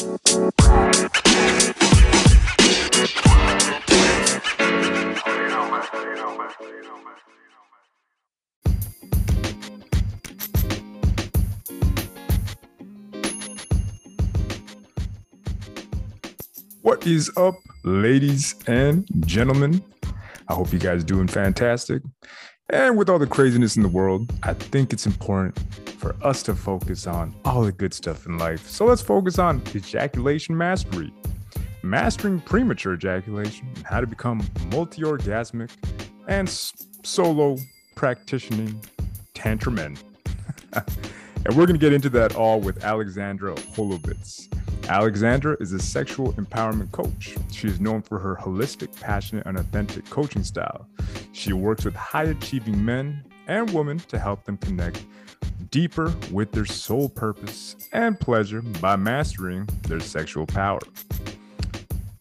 What is up, ladies and gentlemen? I hope you guys doing fantastic. And with all the craziness in the world, I think it's important for us to focus on all the good stuff in life. So let's focus on ejaculation mastery, mastering premature ejaculation, and how to become multi orgasmic and solo practicing tantra men. and we're going to get into that all with Alexandra Holovitz. Alexandra is a sexual empowerment coach. She is known for her holistic, passionate, and authentic coaching style. She works with high achieving men and women to help them connect deeper with their soul purpose and pleasure by mastering their sexual power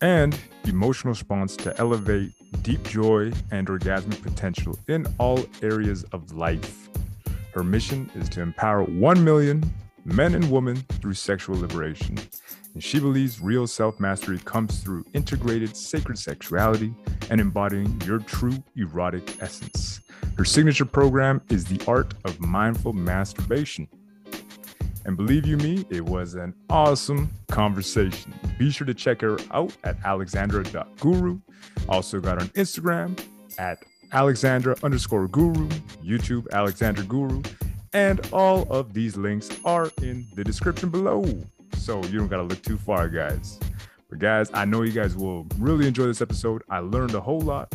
and emotional response to elevate deep joy and orgasmic potential in all areas of life. Her mission is to empower 1 million men and women through sexual liberation. And she believes real self mastery comes through integrated sacred sexuality and embodying your true erotic essence. Her signature program is the art of mindful masturbation. And believe you me, it was an awesome conversation. Be sure to check her out at alexandra.guru. Also got on Instagram at alexandra underscore guru, YouTube Alexandra Guru, and all of these links are in the description below. So you don't got to look too far, guys. But guys, I know you guys will really enjoy this episode. I learned a whole lot.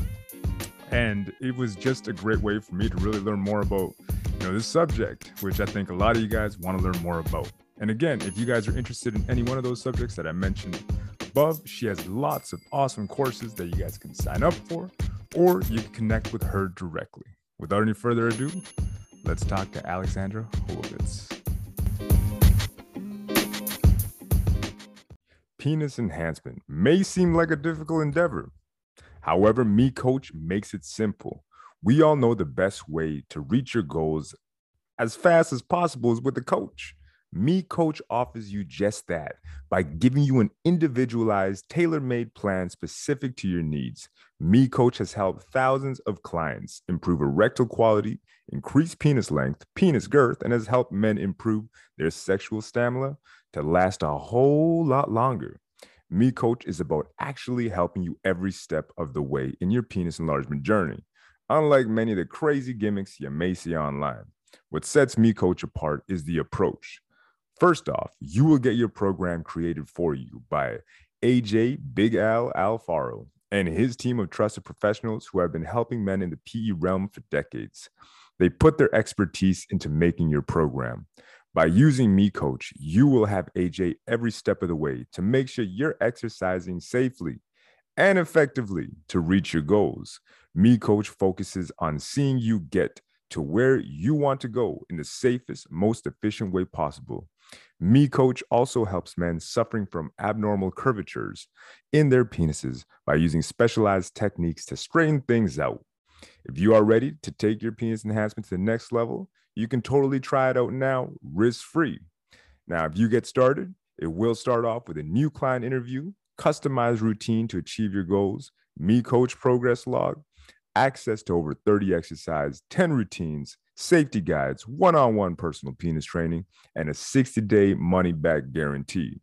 And it was just a great way for me to really learn more about, you know, this subject, which I think a lot of you guys want to learn more about. And again, if you guys are interested in any one of those subjects that I mentioned above, she has lots of awesome courses that you guys can sign up for, or you can connect with her directly. Without any further ado, let's talk to Alexandra Holovitz. Penis enhancement may seem like a difficult endeavor. However, Me Coach makes it simple. We all know the best way to reach your goals as fast as possible is with a coach. Me Coach offers you just that by giving you an individualized, tailor made plan specific to your needs. Me Coach has helped thousands of clients improve erectile quality, increase penis length, penis girth, and has helped men improve their sexual stamina to last a whole lot longer. Me Coach is about actually helping you every step of the way in your penis enlargement journey. Unlike many of the crazy gimmicks you may see online, what sets Me Coach apart is the approach. First off, you will get your program created for you by AJ Big Al Alfaro and his team of trusted professionals who have been helping men in the PE realm for decades. They put their expertise into making your program. By using Me Coach, you will have AJ every step of the way to make sure you're exercising safely and effectively to reach your goals. Me Coach focuses on seeing you get to where you want to go in the safest, most efficient way possible. Me Coach also helps men suffering from abnormal curvatures in their penises by using specialized techniques to straighten things out. If you are ready to take your penis enhancement to the next level, you can totally try it out now, risk free. Now, if you get started, it will start off with a new client interview, customized routine to achieve your goals, Me Coach progress log, access to over 30 exercises, 10 routines, safety guides, one on one personal penis training, and a 60 day money back guarantee.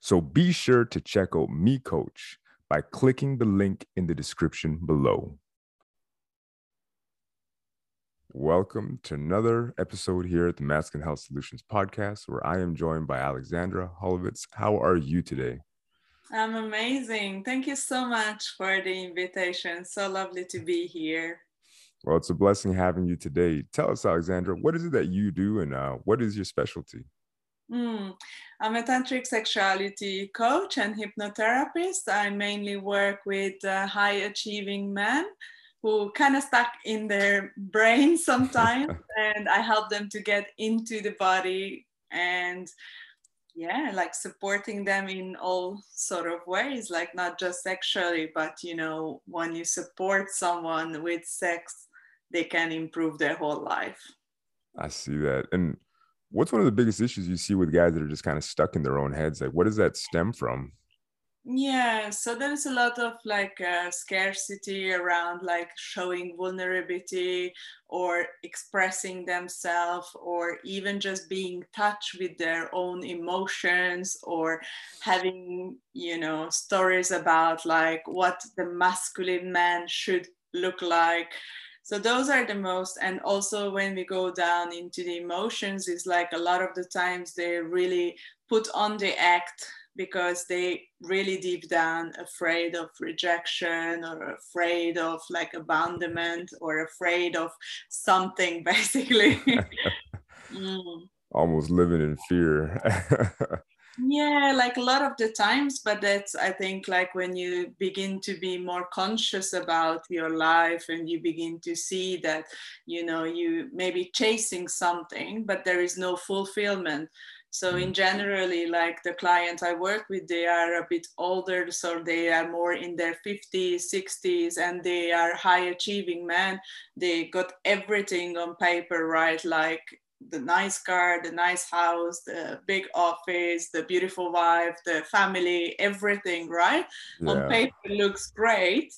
So be sure to check out Me Coach by clicking the link in the description below. Welcome to another episode here at the Mask and Health Solutions podcast, where I am joined by Alexandra Holovitz. How are you today? I'm amazing. Thank you so much for the invitation. So lovely to be here. Well, it's a blessing having you today. Tell us, Alexandra, what is it that you do and uh, what is your specialty? Mm, I'm a tantric sexuality coach and hypnotherapist. I mainly work with uh, high achieving men who kind of stuck in their brain sometimes, and I help them to get into the body and yeah like supporting them in all sort of ways like not just sexually but you know when you support someone with sex they can improve their whole life i see that and what's one of the biggest issues you see with guys that are just kind of stuck in their own heads? Like, what does that stem from? Yeah, so there's a lot of like uh, scarcity around like showing vulnerability or expressing themselves or even just being touch with their own emotions or having, you know, stories about like what the masculine man should look like. So those are the most and also when we go down into the emotions is like a lot of the times they really put on the act because they really deep down afraid of rejection or afraid of like abandonment or afraid of something basically mm. almost living in fear yeah like a lot of the times but that's i think like when you begin to be more conscious about your life and you begin to see that you know you may be chasing something but there is no fulfillment so in mm-hmm. generally like the clients i work with they are a bit older so they are more in their 50s 60s and they are high achieving men they got everything on paper right like the nice car, the nice house, the big office, the beautiful wife, the family, everything, right? Yeah. On paper looks great.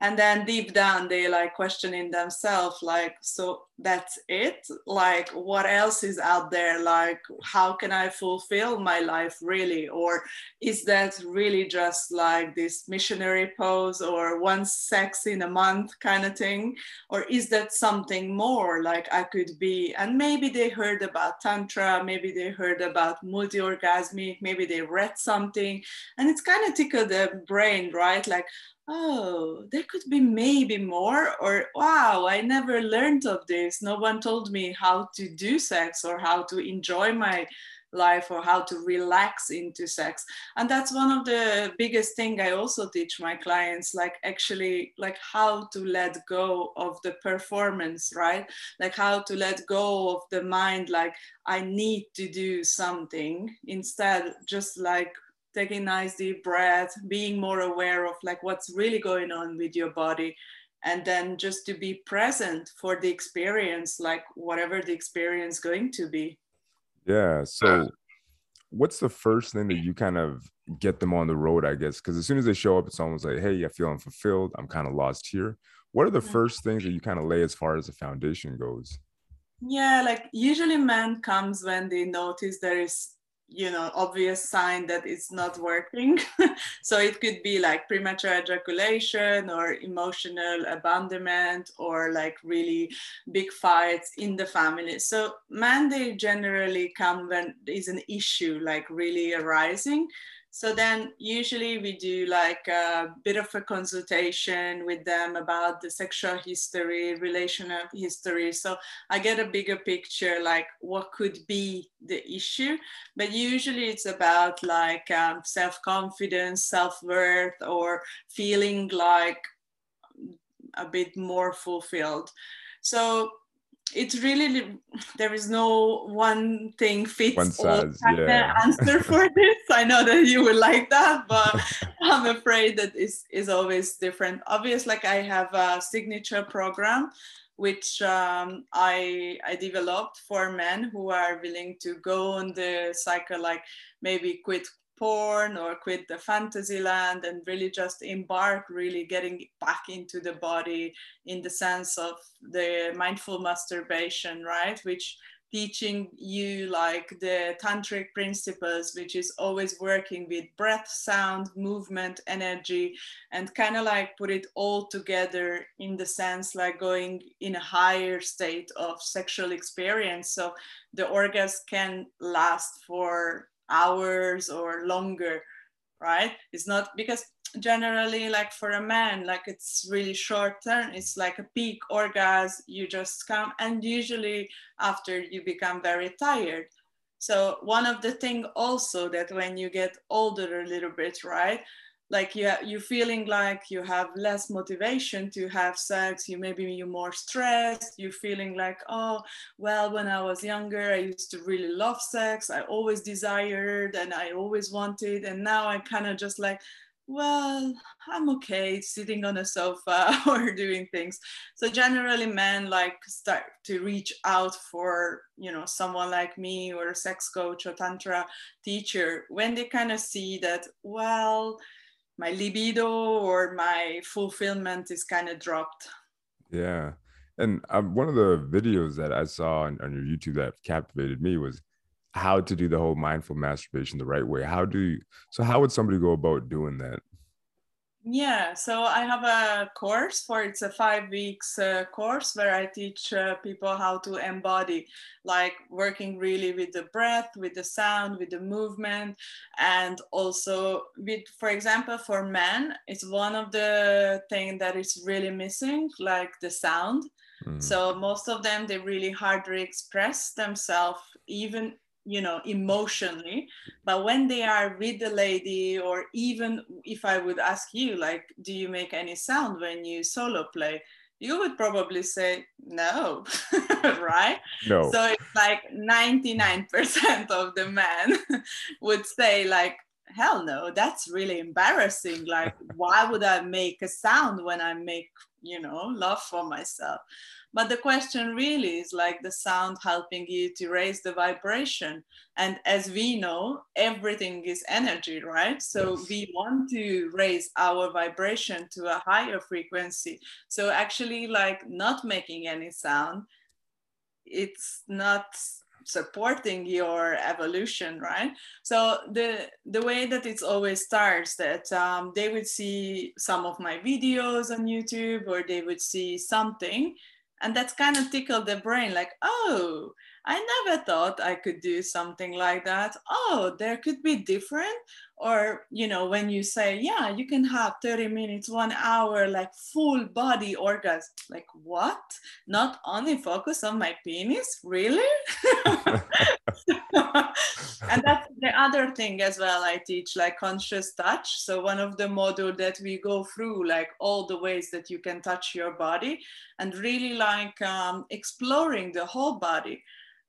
And then deep down, they like questioning themselves, like, so that's it? Like what else is out there? Like how can i fulfill my life really? Or is that really just like this missionary pose or one sex in a month kind of thing? Or is that something more like i could be? And maybe they heard about tantra maybe they heard about multi-orgasmic maybe they read something. And it's kind of tickled the brain right? Like oh, there could be maybe more, or wow, I never learned of this. No one told me how to do sex or how to enjoy my life or how to relax into sex and that's one of the biggest thing i also teach my clients like actually like how to let go of the performance right like how to let go of the mind like i need to do something instead just like taking nice deep breath, being more aware of like what's really going on with your body, and then just to be present for the experience, like whatever the experience going to be. Yeah. So what's the first thing that you kind of get them on the road, I guess? Because as soon as they show up, it's almost like, hey, I feel unfulfilled. I'm kind of lost here. What are the mm-hmm. first things that you kind of lay as far as the foundation goes? Yeah, like usually man comes when they notice there is you know obvious sign that it's not working. So it could be like premature ejaculation or emotional abandonment or like really big fights in the family. So men they generally come when is an issue like really arising so then usually we do like a bit of a consultation with them about the sexual history, relational history. So I get a bigger picture, like what could be the issue. But usually it's about like um, self-confidence, self-worth, or feeling like a bit more fulfilled. So it's really there is no one thing fits one size, all yeah. answer for this. I know that you would like that, but I'm afraid that is is always different. Obviously, like I have a signature program which um, I I developed for men who are willing to go on the cycle, like maybe quit porn or quit the fantasy land and really just embark really getting back into the body in the sense of the mindful masturbation right? Which teaching you like the tantric principles which is always working with breath sound movement energy and kind of like put it all together in the sense like going in a higher state of sexual experience. So the orgasm can last for hours or longer right? It's not because generally like for a man like it's really short term it's like a peak orgasm you just come and usually after you become very tired. So one of the thing also that when you get older a little bit right like you you feeling like you have less motivation to have sex you maybe you're more stressed you're feeling like oh well when i was younger i used to really love sex i always desired and i always wanted and now i kind of just like well, I'm okay sitting on a sofa or doing things. So generally men like start to reach out for, you know, someone like me or a sex coach or tantra teacher when they kind of see that, well, my libido or my fulfillment is kind of dropped. Yeah. And um, one of the videos that I saw on, on your YouTube that captivated me was how to do the whole mindful masturbation the right way. How do you, so how would somebody go about doing that? Yeah, so I have a course for it's a five weeks uh, course where I teach uh, people how to embody, like working really with the breath, with the sound, with the movement, and also with, for example, for men, it's one of the thing that is really missing, like the sound. Mm. So most of them they really hardly express themselves, even you know emotionally but when they are with the lady or even if i would ask you like do you make any sound when you solo play? You would probably say no right? No. So it's like 99% of the men would say like hell no that's really embarrassing. Like why would i make a sound when i make you know love for myself but the question really is like the sound helping you to raise the vibration. And as we know, everything is energy, right? So yes. we want to raise our vibration to a higher frequency. So actually, like not making any sound, it's not supporting your evolution right so the the way that it's always starts that um, they would see some of my videos on youtube or they would see something and that's kind of tickled the brain like oh i never thought i could do something like that. Oh there could be different or you know when you say yeah you can have 30 minutes one hour like full body orgasm like what? Not only focus on my penis? Really? And that's the other thing as well i teach like conscious touch. So one of the module that we go through like all the ways that you can touch your body and really like um, exploring the whole body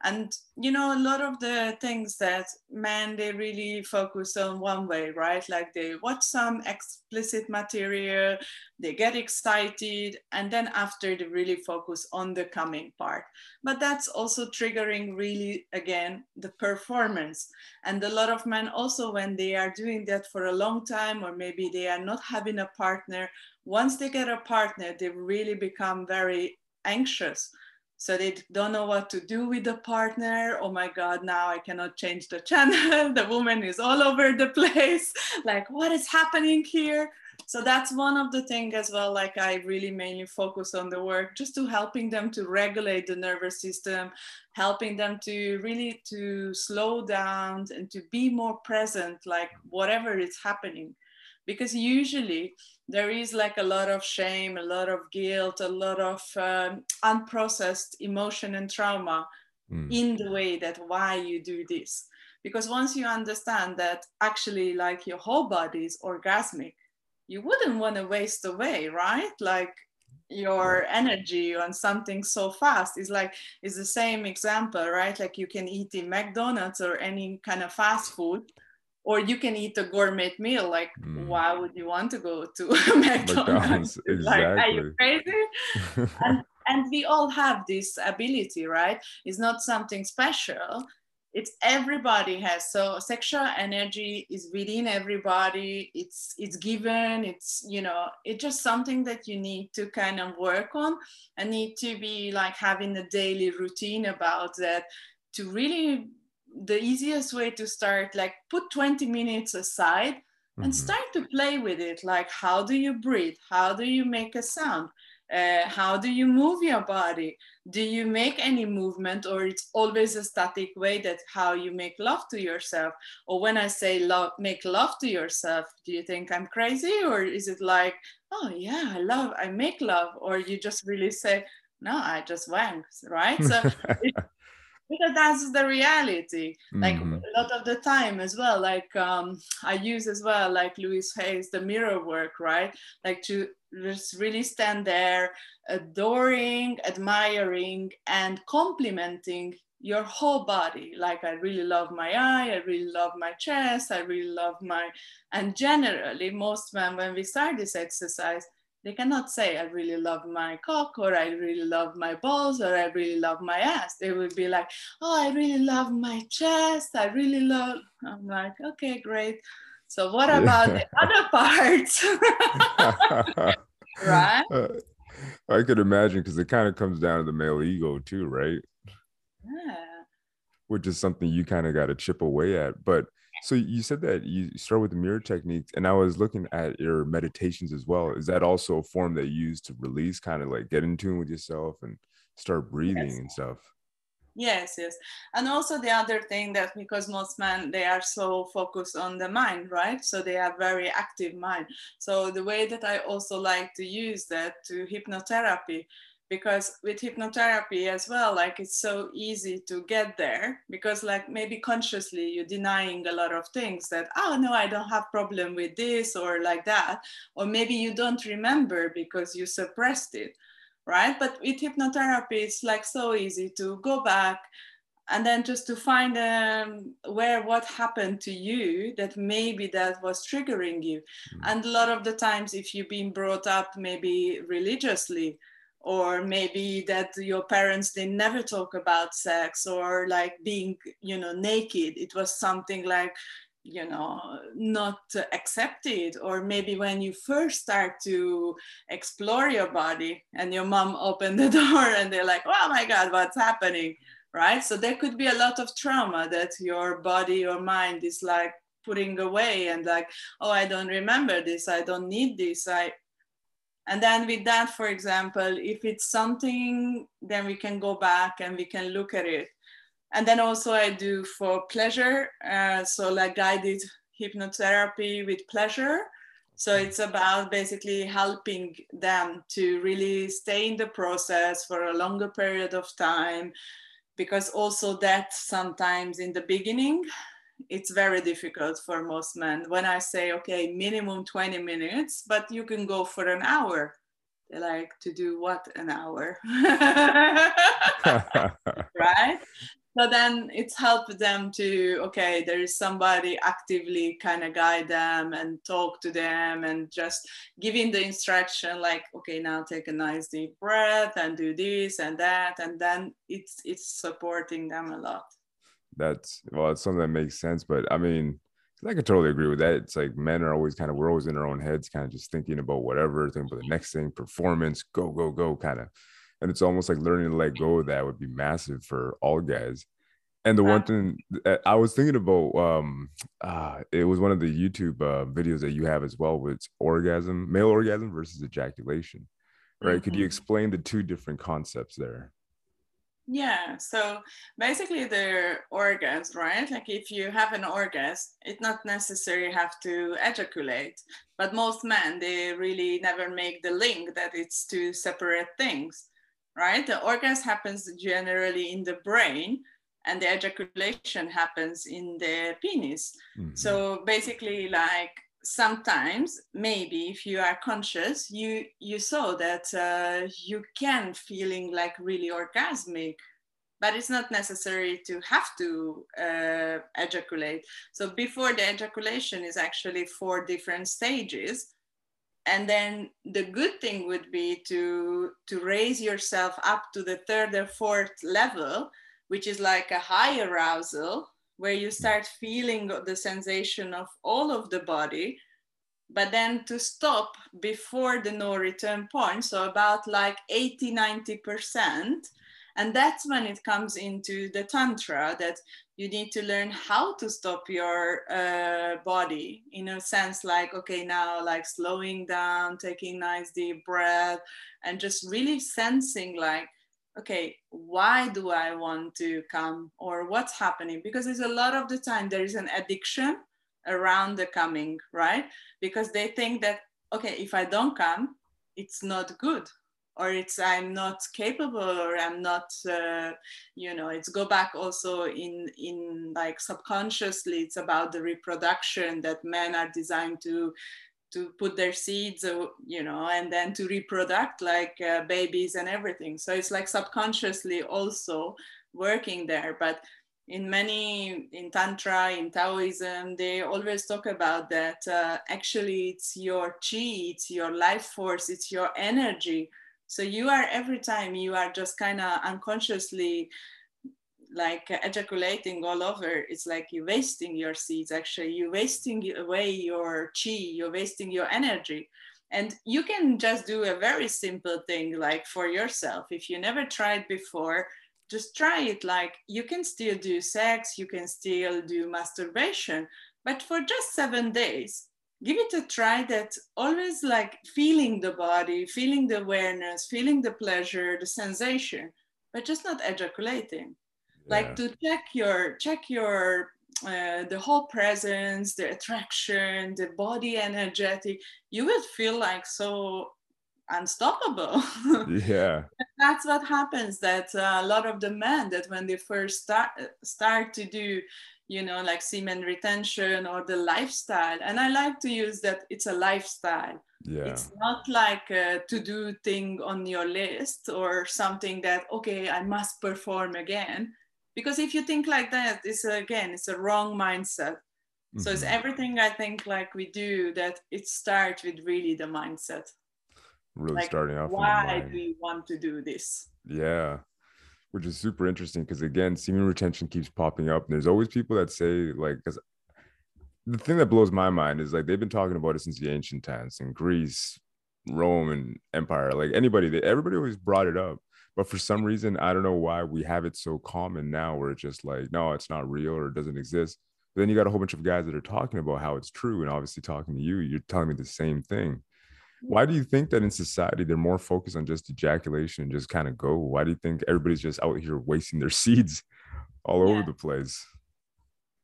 and you know a lot of the things that men they really focus on one way right? Like they watch some explicit material they get excited and then after they really focus on the coming part. But that's also triggering really again the performance. And a lot of men also when they are doing that for a long time or maybe they are not having a partner once they get a partner they really become very anxious so they don't know what to do with the partner. Oh my god now i cannot change the channel. The woman is all over the place. Like what is happening here? So that's one of the things as well like i really mainly focus on the work just to helping them to regulate the nervous system helping them to really to slow down and to be more present like whatever is happening because usually there is like a lot of shame, a lot of guilt, a lot of um, unprocessed emotion and trauma mm. in the way that why you do this. Because once you understand that actually, like your whole body is orgasmic, you wouldn't want to waste away, right? Like your energy on something so fast is like is the same example right like you can eat in mcdonald's or any kind of fast food or you can eat a gourmet meal. Like, mm. why would you want to go to McDonald's? McDonald's exactly. Like, are you crazy? and, and we all have this ability, right? It's not something special. It's everybody has. So sexual energy is within everybody. It's it's given. It's you know it's just something that you need to kind of work on and need to be like having a daily routine about that to really the easiest way to start like put 20 minutes aside and mm-hmm. start to play with it. Like how do you breathe? How do you make a sound? Uh, how do you move your body? Do you make any movement or it's always a static way that how you make love to yourself? Or when i say love make love to yourself do you think i'm crazy? Or is it like oh yeah i love i make love or you just really say no i just wank right? So because that's the reality. Like mm-hmm. a lot of the time as well like um, i use as well like Louise Hay's the mirror work right? Like to just really stand there adoring admiring and complimenting your whole body. Like i really love my eye i really love my chest i really love my and generally most men when we start this exercise they cannot say i really love my cock or i really love my balls or i really love my ass. They will be like oh i really love my chest. I really love i'm like okay great. So what about the other parts right? Uh, i could imagine because it kind of comes down to the male ego too right? Yeah. Which is something you kind of got to chip away at. But so you said that you start with the mirror techniques, and I was looking at your meditations as well. Is that also a form that you use to release, kind of like get in tune with yourself and start breathing yes. and stuff? Yes, yes. And also the other thing that because most men they are so focused on the mind, right? So they have very active mind. So the way that I also like to use that to hypnotherapy because with hypnotherapy as well like it's so easy to get there because like maybe consciously you're denying a lot of things that oh no i don't have problem with this or like that. Or maybe you don't remember because you suppressed it right? But with hypnotherapy it's like so easy to go back and then just to find um, where what happened to you that maybe that was triggering you. Mm. and a lot of the times if you've been brought up maybe religiously or maybe that your parents they never talk about sex or like being you know naked. It was something like you know not accepted. Or maybe when you first start to explore your body and your mom opened the door and they're like oh my god what's happening? Right? So there could be a lot of trauma that your body or mind is like putting away and like oh i don't remember this. I don't need this. I and then with that, for example, if it's something, then we can go back and we can look at it. And then also I do for pleasure, uh, so like guided hypnotherapy with pleasure. So it's about basically helping them to really stay in the process for a longer period of time, because also that sometimes in the beginning it's very difficult for most men. When I say, okay, minimum 20 minutes, but you can go for an hour. They like to do what an hour? right? So then it's helped them to, okay, there is somebody actively kind of guide them and talk to them and just giving the instruction like, okay, now take a nice deep breath and do this and that. And then it's it's supporting them a lot that's well, it's something that makes sense. But I mean, I could totally agree with that. It's like men are always kind of we're always in our own heads, kind of just thinking about whatever, thinking about the next thing, performance, go, go, go, kind of. And it's almost like learning to let go of that would be massive for all guys. And the one thing I was thinking about, um, uh, it was one of the YouTube uh, videos that you have as well, with orgasm, male orgasm versus ejaculation, right? Mm-hmm. Could you mm-hmm. explain the two different concepts there? Yeah, so basically the orgasm, right? Like if you have an orgasm, it not necessarily have to ejaculate, but most men, they really never make the link that it's two separate things, right? The orgasm happens generally in the brain and the ejaculation happens in the penis. Mm-hmm. So basically like sometimes maybe if you are conscious you you saw that uh, you can feeling like really orgasmic but it's not necessary to have to uh, ejaculate. So before the ejaculation is actually four different stages. And then the good thing would be to to raise yourself up to the third or fourth level which is like a high arousal where you start feeling the sensation of all of the body but then to stop before the no return point so about like 80 90% and that's when it comes into the tantra that you need to learn how to stop your uh, body in a sense like okay now like slowing down taking nice deep breath and just really sensing like okay, why do I want to come or what's happening? Because there's a lot of the time there is an addiction around the coming, right? Because they think that, okay, if I don't come, it's not good or it's i'm not capable or i'm not uh, you know it's go back also in in like subconsciously it's about the reproduction that men are designed to to put their seeds, uh, you know, and then to reproduct like uh, babies and everything. So it's like subconsciously also working there but in many in tantra in taoism they always talk about that uh, actually it's your chi it's your life force it's your energy so you are every time you are just kind of unconsciously like uh, ejaculating all over it's like you're wasting your seeds actually. You're wasting away your chi you're wasting your energy. And you can just do a very simple thing like for yourself. If you never tried before just try it. Like you can still do sex you can still do masturbation but for just seven days give it a try that always like feeling the body feeling the awareness feeling the pleasure the sensation but just not ejaculating yeah. like to check your check your uh, the whole presence the attraction the body energetic you will feel like so unstoppable. Yeah. That's what happens that uh, a lot of the men that when they first start start to do you know like semen retention or the lifestyle and i like to use that it's a lifestyle. Yeah. It's not like a to do thing on your list or something that okay i must perform again because if you think like that it's again it's a wrong mindset mm-hmm. so it's mm-hmm. everything i think like we do that it starts with really the mindset really like, starting off why do you want to do this yeah which is super interesting because again, semen retention keeps popping up. And there's always people that say, like, because the thing that blows my mind is like they've been talking about it since the ancient times in Greece, Rome, and Empire. Like anybody, they, everybody always brought it up. But for some reason, I don't know why we have it so common now where it's just like, no, it's not real or it doesn't exist. But then you got a whole bunch of guys that are talking about how it's true. And obviously, talking to you, you're telling me the same thing. Why do you think that in society they're more focused on just ejaculation and just kind of go? Why do you think everybody's just out here wasting their seeds all yeah. over the place?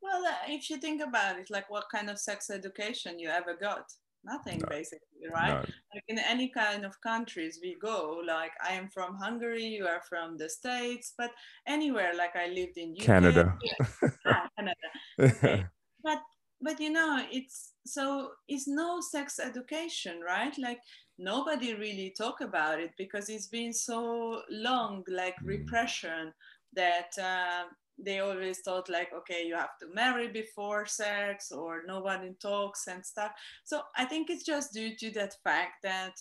Well, if you think about it, like what kind of sex education you ever got? Nothing, no. basically, right? Like in any kind of countries we go, like I am from Hungary, you are from the States, but anywhere, like I lived in UK, Canada. ah, Canada. Okay. but but you know it's so it's no sex education right like nobody really talk about it because it's been so long like mm. repression that uh, they always thought like okay you have to marry before sex or nobody talks and stuff. So i think it's just due to that fact that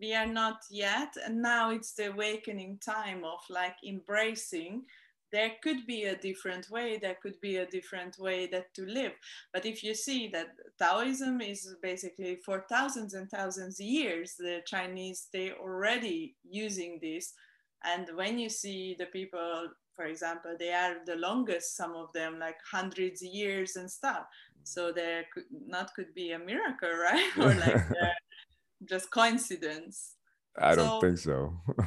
we are not yet and now it's the awakening time of like embracing. There could be a different way there could be a different way that to live. But if you see that taoism is basically for thousands and thousands of years the chinese they already using this. And when you see the people for example they are the longest some of them like hundreds of years and stuff. So there could not could be a miracle right? Or like just coincidence. I so, don't think so.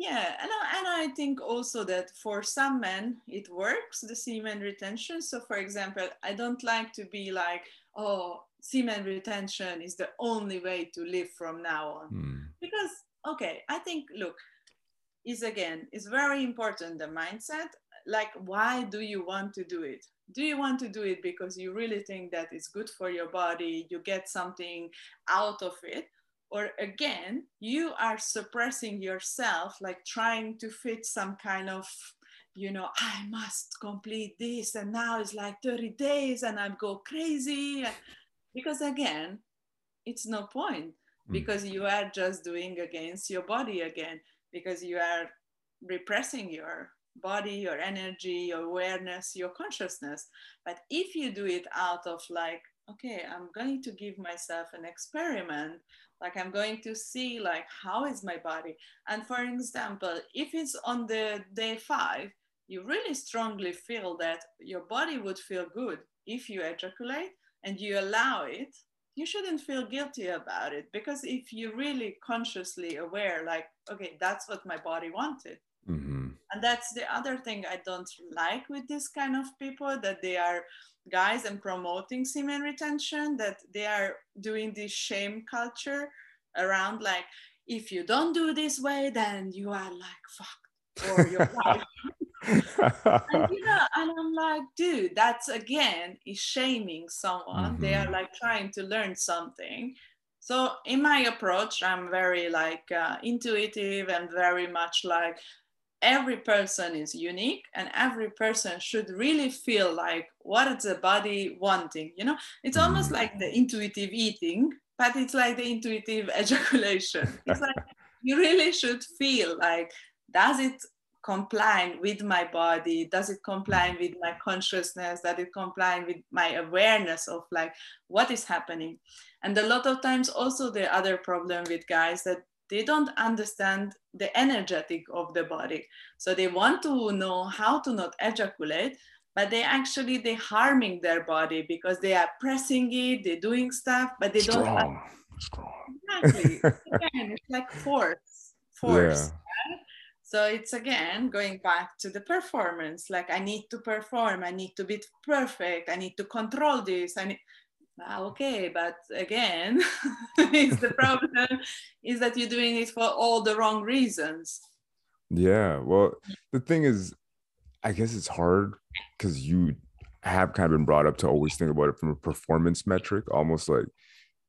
Yeah and I, and I think also that for some men it works the semen retention. So for example i don't like to be like oh semen retention is the only way to live from now on. Hmm. because okay i think look is again is very important the mindset. Like why do you want to do it? Do you want to do it because you really think that it's good for your body you get something out of it? Or again you are suppressing yourself like trying to fit some kind of you know i must complete this and now it's like 30 days and i go crazy. Because again it's no point mm. because you are just doing against your body again because you are repressing your body your energy your awareness your consciousness. But if you do it out of like okay i'm going to give myself an experiment like i'm going to see like how is my body? And for example if it's on the day five you really strongly feel that your body would feel good if you ejaculate and you allow it you shouldn't feel guilty about it because if you're really consciously aware like okay that's what my body wanted. Mm-hmm. and that's the other thing i don't like with this kind of people that they are guys and promoting semen retention that they are doing this shame culture around like if you don't do this way then you are like fuck or your wife and you know and i'm like dude that's again is shaming someone mm-hmm. they are mm-hmm. like trying to learn something so in my approach i'm very like uh, intuitive and very much like every person is unique and every person should really feel like what is the body wanting you know it's almost like the intuitive eating but it's like the intuitive ejaculation it's like you really should feel like does it comply with my body? Does it comply with my consciousness? Does it comply with my awareness of like what is happening? And a lot of times also the other problem with guys that they don't understand the energetic of the body. So they want to know how to not ejaculate but they actually they harming their body because they are pressing it they're doing stuff but they strong. don't strong. Exactly. Again it's like force force. Yeah. So it's again going back to the performance like i need to perform i need to be perfect i need to control this i need Ah, okay but again it's the problem is that you're doing it for all the wrong reasons Yeah. Well, the thing is, I guess it's hard because you have kind of been brought up to always think about it from a performance metric, almost like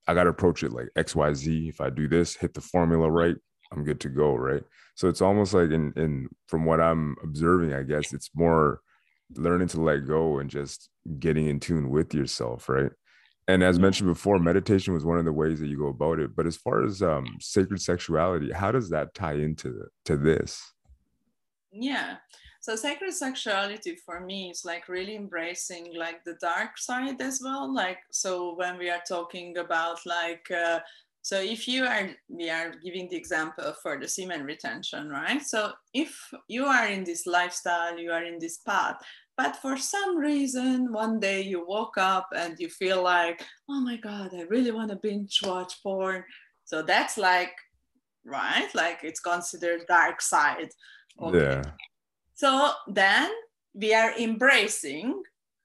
I got to approach it like XYZ. If I do this, hit the formula right, I'm good to go. Right. So it's almost like, in, in from what I'm observing, I guess it's more learning to let go and just getting in tune with yourself. Right. And as mentioned before, meditation was one of the ways that you go about it. But as far as um, sacred sexuality, how does that tie into to this? yeah so sacred sexuality for me is like really embracing like the dark side as well like so when we are talking about like uh, so if you are we are giving the example for the semen retention right so if you are in this lifestyle you are in this path but for some reason one day you woke up and you feel like oh my god i really want to binge watch porn so that's like right like it's considered dark side it. Yeah. So then we are embracing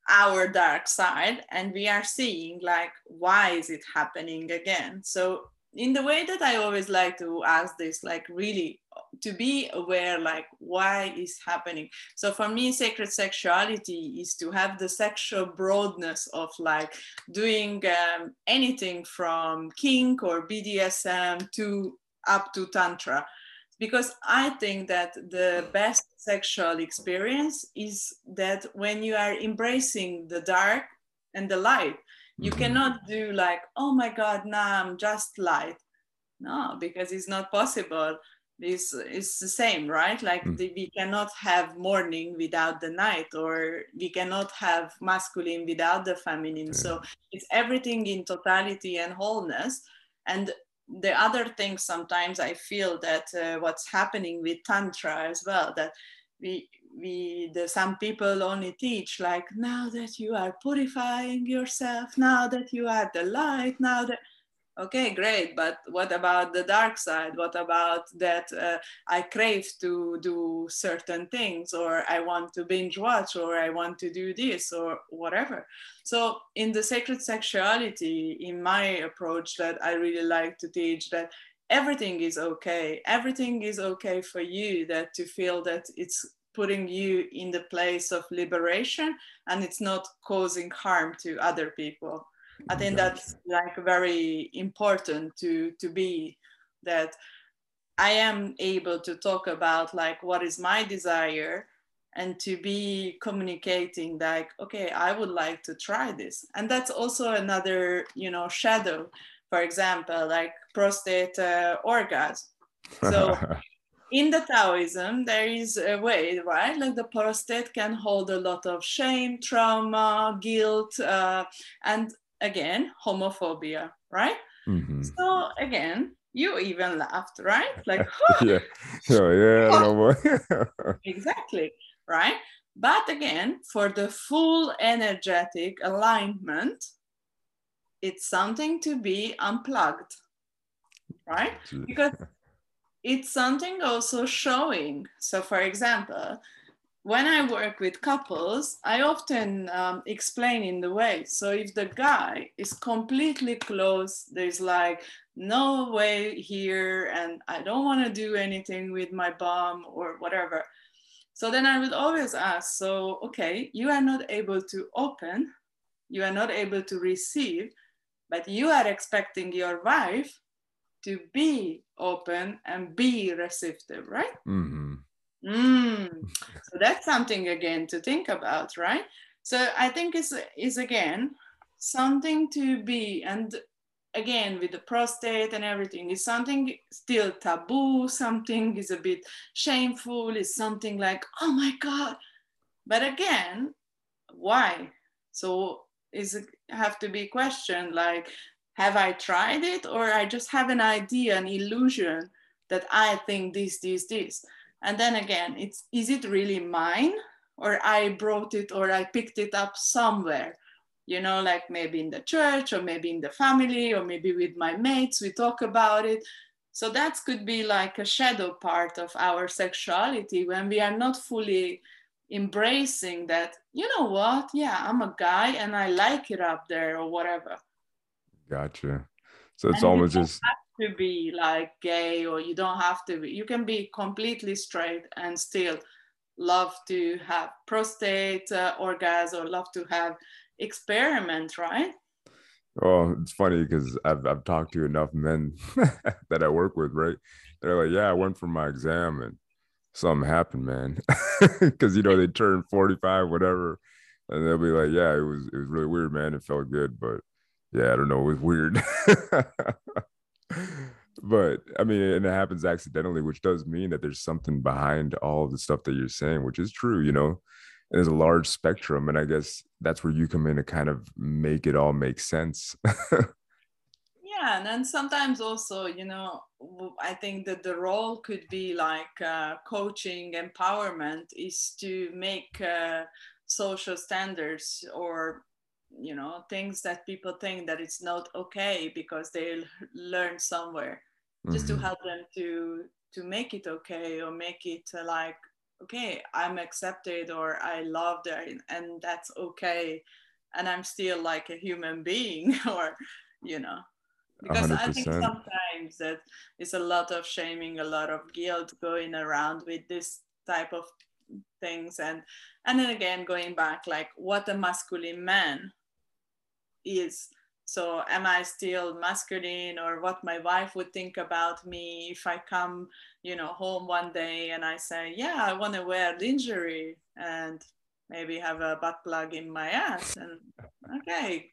our dark side and we are seeing like why is it happening again? So in the way that i always like to ask this like really to be aware like why is happening. So for me sacred sexuality is to have the sexual broadness of like doing um, anything from kink or bdsm to up to tantra because I think that the best sexual experience is that when you are embracing the dark and the light, you Mhm. cannot do like, oh my God, now I'm just light. No, because it's not possible. It's, it's the same, right? Like Mm. the, we cannot have morning without the night, or we cannot have masculine without the feminine. So it's everything in totality and wholeness. And the other thing sometimes i feel that uh, what's happening with tantra as well that we we the some people only teach like now that you are purifying yourself now that you are the light now that okay great but what about the dark side? What about that uh, i crave to do certain things or i want to binge watch or i want to do this or whatever? So in the sacred sexuality in my approach that i really like to teach that everything is okay everything is okay for you that to feel that it's putting you in the place of liberation and it's not causing harm to other people I think that's like very important to to be that I am able to talk about like what is my desire and to be communicating like okay I would like to try this. And that's also another you know shadow. For example like prostate uh, orgasm. So in the Taoism, there is a way, right? Like the prostate can hold a lot of shame, trauma, guilt, uh, and again, homophobia, right? Mhm. So again, you even laughed, right? Like, yeah. Oh, yeah. Know what. exactly, right? But again, for the full energetic alignment, it's something to be unplugged, right? because it's something also showing. So, for example, when I work with couples, I often um, explain in the way. So, if the guy is completely closed, there's like no way here, and I don't want to do anything with my bum or whatever. So, then I would always ask so, okay, you are not able to open, you are not able to receive, but you are expecting your wife to be open and be receptive, right? hmm Mm. So that's something again to think about, right? So I think is is again something to be and again with the prostate and everything is something still taboo something is a bit shameful is something like oh my god but again why so is it have to be questioned like have i tried it or i just have an idea an illusion that i think this this this and then again it's is it really mine or i brought it or i picked it up somewhere you know, like maybe in the church or maybe in the family or maybe with my mates, we talk about it. So that could be like a shadow part of our sexuality when we are not fully embracing that, you know what, yeah, I'm a guy and I like it up there or whatever. Gotcha. So it's and almost just to be like gay or you don't have to be, you can be completely straight and still love to have prostate uh, orgasm or love to have experiment, right? Well, it's funny because I've I've talked to enough men that I work with, right? They're like, "Yeah, I went for my exam and something happened, man," because you know they turn forty five, whatever, and they'll be like, "Yeah, it was it was really weird, man. It felt good, but yeah, I don't know, it was weird." but I mean, and it happens accidentally, which does mean that there's something behind all the stuff that you're saying, which is true, you know? And there's a large spectrum and i guess that's where you come in to kind of make it all make sense. Yeah and then sometimes also you know i think that the role could be like uh, coaching empowerment is to make uh, social standards or you know things that people think that it's not okay because they learn somewhere just mm-hmm. to help them to to make it okay or make it uh, like okay i'm accepted or i loved it and that's okay and i'm still like a human being or you know because 100%. i think sometimes that is a lot of shaming a lot of guilt going around with this type of things and and then again going back like what a masculine man is so am i still masculine or what my wife would think about me if i come you know home one day and i say yeah i want to wear lingerie and maybe have a butt plug in my ass and okay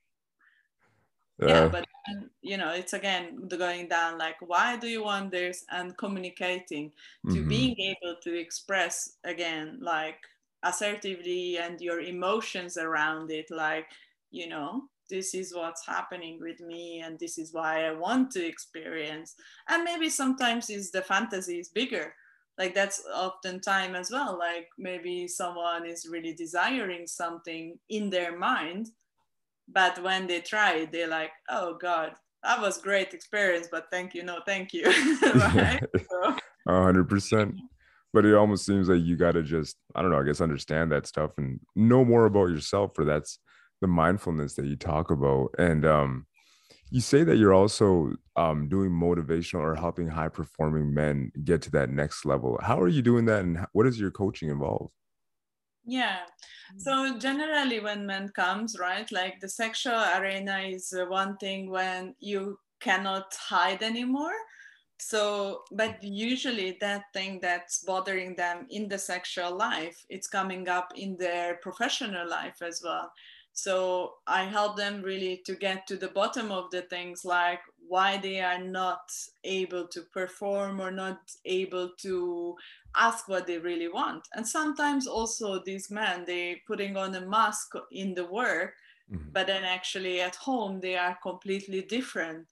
yeah, yeah but you know it's again going down like why do you want this and communicating to mm-hmm. being able to express again like assertively and your emotions around it like you know this is what's happening with me and this is why i want to experience. And maybe sometimes is the fantasy is bigger. Like that's often time as well. Like maybe someone is really desiring something in their mind but when they try it they're like oh god that was great experience but thank you no thank you. Right? So. 100% but it almost seems like you got to just i don't know i guess understand that stuff and know more about yourself for that's the mindfulness that you talk about. And um you say that you're also um, doing motivational or helping high performing men get to that next level. How are you doing that and what is your coaching involved? Yeah. So generally when men comes right like the sexual arena is one thing when you cannot hide anymore. So but usually that thing that's bothering them in the sexual life it's coming up in their professional life as well so I help them really to get to the bottom of the things like why they are not able to perform or not able to ask what they really want. And sometimes also these men, they putting on a mask in the work, mm-hmm. but then actually at home they are completely different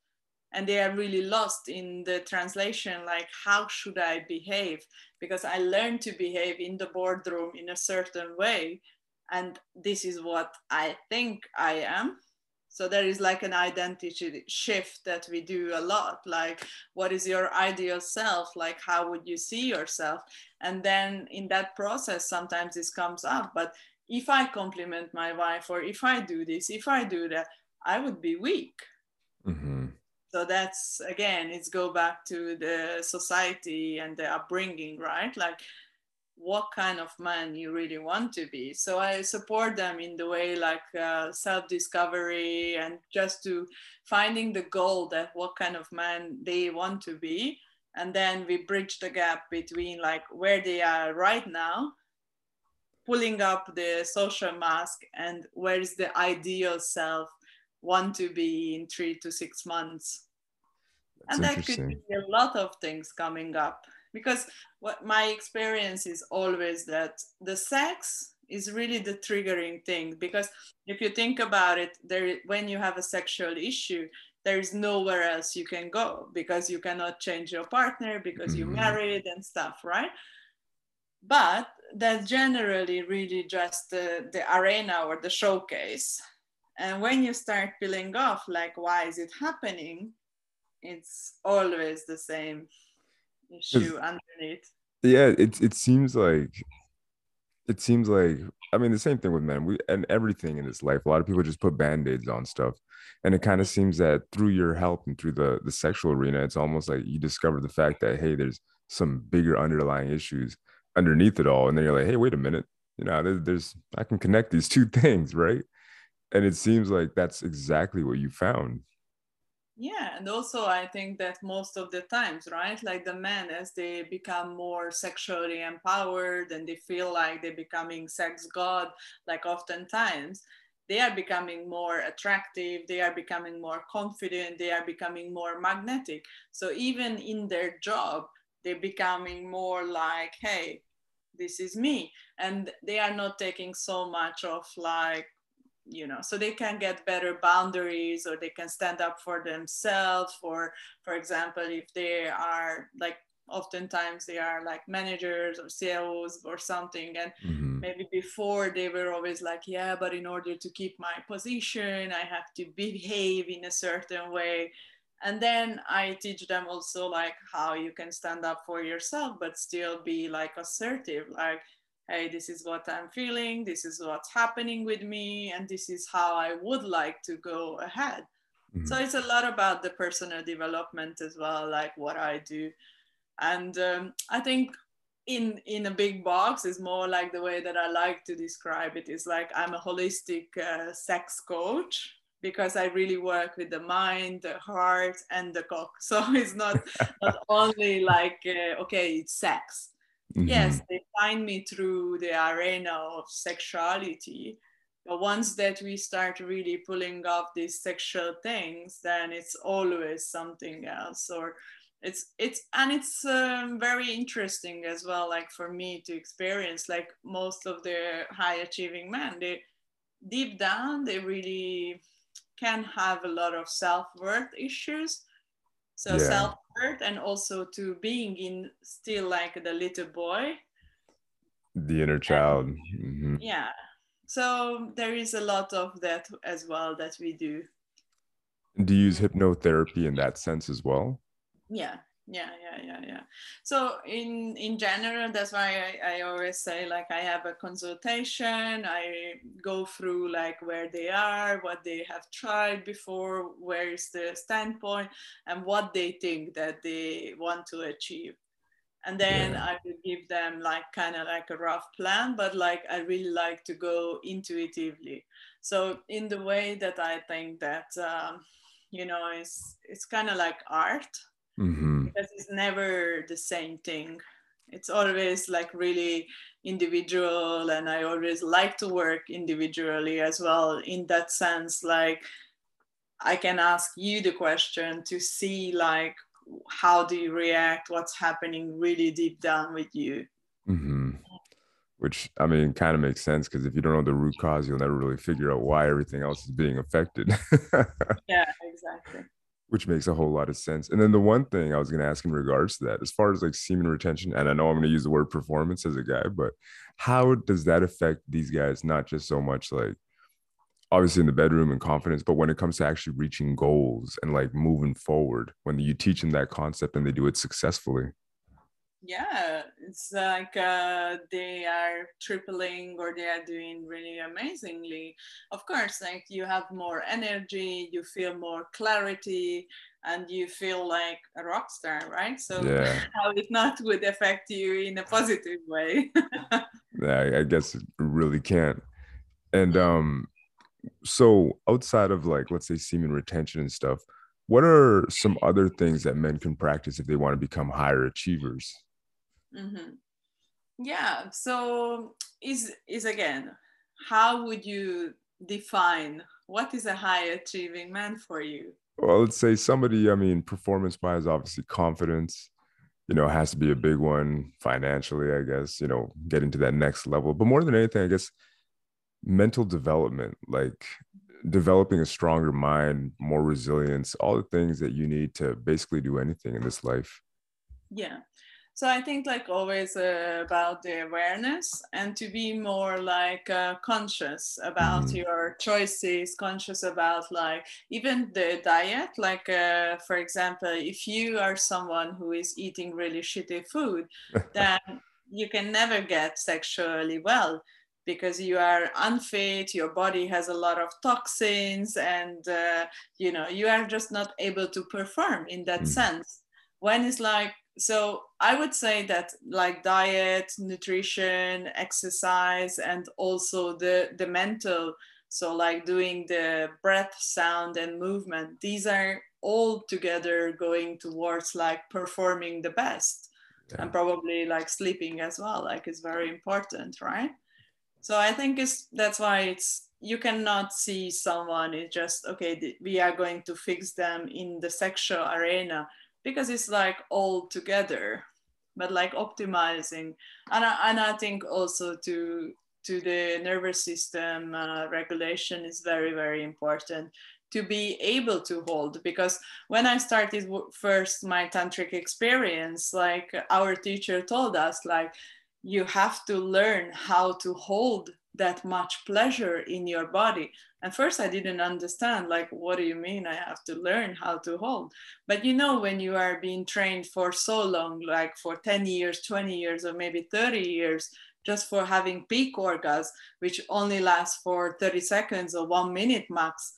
and they are really lost in the translation like how should i behave because i learned to behave in the boardroom in a certain way and this is what I think I am. So there is like an identity shift that we do a lot. Like, what is your ideal self? Like, how would you see yourself? And then in that process, sometimes this comes up. But if I compliment my wife, or if I do this, if I do that, I would be weak. Mm-hmm. So that's again, it's go back to the society and the upbringing, right? Like what kind of man you really want to be. So I support them in the way like uh, self-discovery and just to finding the goal that what kind of man they want to be. and then we bridge the gap between like where they are right now pulling up the social mask and where is the ideal self want to be in three to six months That's and that could be a lot of things coming up because what my experience is always that the sex is really the triggering thing because if you think about it there when you have a sexual issue there is nowhere else you can go because you cannot change your partner because mm-hmm. you married and stuff right? But that's generally really just the, the arena or the showcase. And when you start peeling off like why is it happening? It's always the same issue underneath yeah it, it seems like it seems like I mean the same thing with men. We and everything in this life. A lot of people just put band-aids on stuff. And it kind of seems that through your help and through the the sexual arena, it's almost like you discover the fact that hey, there's some bigger underlying issues underneath it all. And then you're like, hey, wait a minute, you know, there's, there's I can connect these two things, right? And it seems like that's exactly what you found yeah and also i think that most of the times right like the men as they become more sexually empowered and they feel like they're becoming sex god like oftentimes they are becoming more attractive they are becoming more confident they are becoming more magnetic. So even in their job they're becoming more like hey this is me. And they are not taking so much of like you know so they can get better boundaries or they can stand up for themselves or for example if they are like oftentimes they are like managers or CEOs or something and mm-hmm. maybe before they were always like yeah but in order to keep my position i have to behave in a certain way and then i teach them also like how you can stand up for yourself but still be like assertive like hey, this is what I'm feeling, this is what's happening with me, and this is how I would like to go ahead. Mm-hmm. So it's a lot about the personal development as well, like what I do. And um, I think in in a big box is more like the way that I like to describe it is like I'm a holistic uh, sex coach because I really work with the mind, the heart, and the cock. So it's not not only like uh, okay, it's sex Mm-hmm. Yes, they find me through the arena of sexuality. But once that we start really pulling off these sexual things, then it's always something else. Or it's it's and it's um, very interesting as well. Like for me to experience, like most of the high achieving men, they deep down they really can have a lot of self worth issues so yeah. self-worth and also to being in still like the little boy. The inner child. And, mm-hmm. yeah. So there is a lot of that as well that we do. Do you use hypnotherapy in that sense as well? Yeah yeah yeah yeah yeah so in in general that's why I, I always say like i have a consultation i go through like where they are what they have tried before where is the standpoint and what they think that they want to achieve and then yeah. i will give them like kind of like a rough plan but like i really like to go intuitively so in the way that i think that um, you know it's it's kind of like art mm-hmm. Because it's never the same thing. It's always like really individual and i always like to work individually as well in that sense like i can ask you the question to see like how do you react? What's happening really deep down with you? Mm-hmm. which i mean kind of makes sense because if you don't know the root cause you'll never really figure out why everything else is being affected. Yeah exactly which makes a whole lot of sense. And then the one thing I was going to ask in regards to that, as far as like semen retention, and I know I'm going to use the word performance as a guy, but how does that affect these guys? Not just so much like obviously in the bedroom and confidence, but when it comes to actually reaching goals and like moving forward, when you teach them that concept and they do it successfully yeah it's like uh, they are tripling or they are doing really amazingly. Of course like you have more energy you feel more clarity and you feel like a rock star right? So yeah. how it not would affect you in a positive way. Yeah i guess it really can't and um so outside of like let's say semen retention and stuff what are some other things that men can practice if they want to become higher achievers? Mm-hmm. Yeah. So is is again, how would you define what is a high achieving man for you? Well, let's say somebody, I mean, performance wise, obviously confidence, you know, has to be a big one financially, I guess, you know, getting to that next level. But more than anything, I guess mental development, like developing a stronger mind, more resilience, all the things that you need to basically do anything in this life. Yeah so i think like always uh, about the awareness and to be more like uh, conscious about mm. your choices conscious about like even the diet like uh, for example if you are someone who is eating really shitty food then you can never get sexually well because you are unfit your body has a lot of toxins and uh, you know you are just not able to perform in that mm. sense when it's like so i would say that like diet nutrition exercise and also the the mental so like doing the breath sound and movement these are all together going towards like performing the best yeah. and probably like sleeping as well like it's very important right so i think it's that's why it's you cannot see someone it's just okay we are going to fix them in the sexual arena because it's like all together but like optimizing. And I, and I think also to to the nervous system uh, regulation is very very important to be able to hold. Because when i started first my tantric experience like our teacher told us like you have to learn how to hold that much pleasure in your body. And first i didn't understand like what do you mean i have to learn how to hold? But you know when you are being trained for so long like for 10 years 20 years or maybe 30 years just for having peak orgasm which only lasts for 30 seconds or one minute max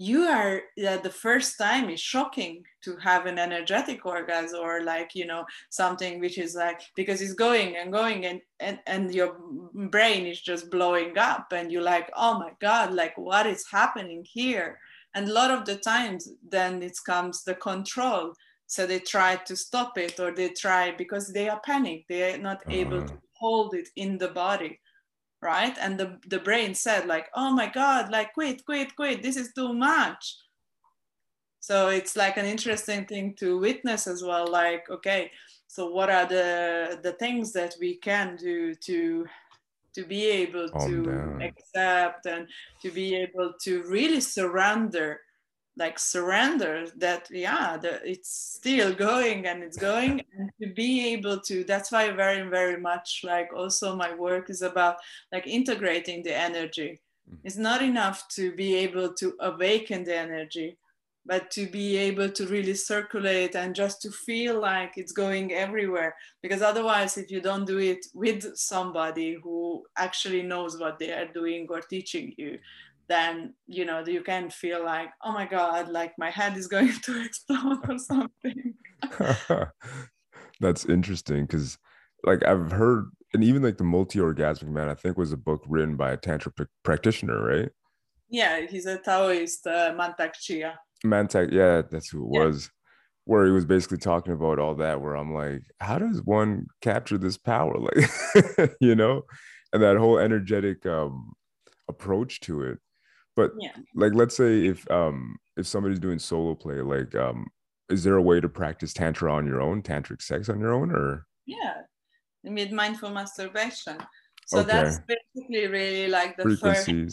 you are uh, the first time is shocking to have an energetic orgasm or like you know something which is like because it's going and going and and, and your brain is just blowing up and you're like oh my god like what is happening here? And a lot of the times then it comes the control. So they try to stop it or they try because they are panicked they are not able to hold it in the body right? And the, the brain said like oh my god like quit quit quit. This is too much. So it's like an interesting thing to witness as well like okay so what are the the things that we can do to to be able Calm to down. accept and to be able to really surrender like surrender that yeah the, it's still going and it's going. And to be able to that's why very very much like also my work is about like integrating the energy. Mm-hmm. it's not enough to be able to awaken the energy but to be able to really circulate and just to feel like it's going everywhere. Because otherwise if you don't do it with somebody who actually knows what they are doing or teaching you then you know you can feel like oh my god like my head is going to explode or something. That's interesting because like i've heard and even like the multi-orgasmic man i think was a book written by a tantra p- practitioner right? Yeah he's a taoist uh, mantak chia. Mantak yeah that's who it yeah. was where he was basically talking about all that where i'm like how does one capture this power? Like you know? And that whole energetic um approach to it but yeah. like let's say if um if somebody's doing solo play, like um is there a way to practice tantra on your own, tantric sex on your own or yeah, with mindful masturbation. So okay. that's basically really like the first step.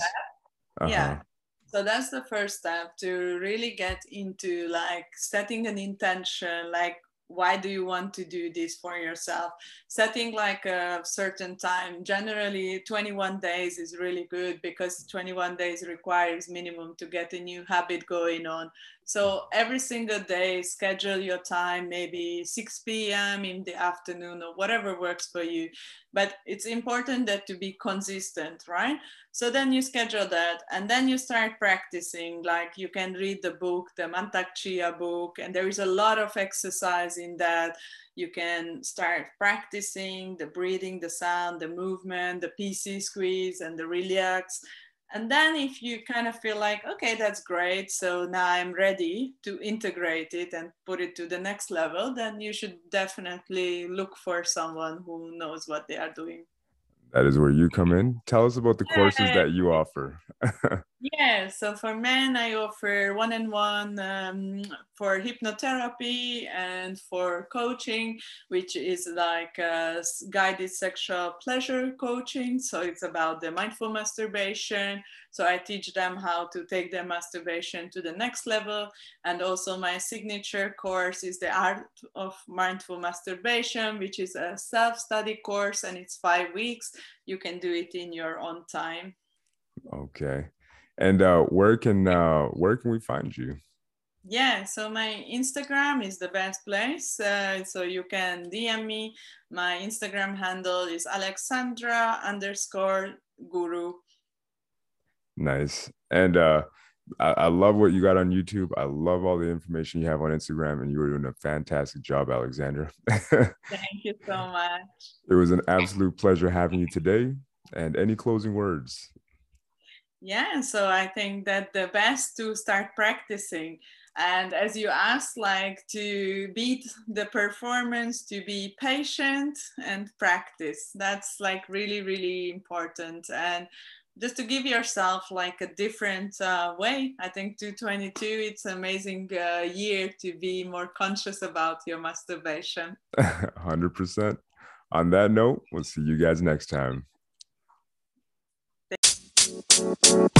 Uh-huh. Yeah. So that's the first step to really get into like setting an intention, like why do you want to do this for yourself? Setting like a certain time generally 21 days is really good because 21 days requires minimum to get a new habit going on so every single day schedule your time maybe 6 p.m in the afternoon or whatever works for you but it's important that to be consistent right so then you schedule that and then you start practicing. Like you can read the book, the Mantak Chia book, and there is a lot of exercise in that. You can start practicing the breathing, the sound, the movement, the PC squeeze, and the relax. And then if you kind of feel like, okay, that's great. So now I'm ready to integrate it and put it to the next level, then you should definitely look for someone who knows what they are doing. That is where you come in. Tell us about the courses that you offer. yeah, so for men, I offer one on one for hypnotherapy and for coaching, which is like guided sexual pleasure coaching. So it's about the mindful masturbation. So I teach them how to take their masturbation to the next level. And also, my signature course is the art of mindful masturbation, which is a self study course and it's five weeks. You can do it in your own time. Okay. And uh, where can uh, where can we find you? Yeah, so my Instagram is the best place. Uh, so you can DM me. My Instagram handle is Alexandra underscore guru. Nice. And uh, I, I, love what you got on YouTube. I love all the information you have on Instagram, and you were doing a fantastic job, Alexandra. Thank you so much. It was an absolute pleasure having you today. And any closing words? Yeah, so I think that the best to start practicing. And as you asked, like to beat the performance, to be patient and practice. That's like really, really important. And just to give yourself like a different uh, way. I think 222 it's an amazing uh, year to be more conscious about your masturbation. 100% on that note we'll see you guys next time. Thank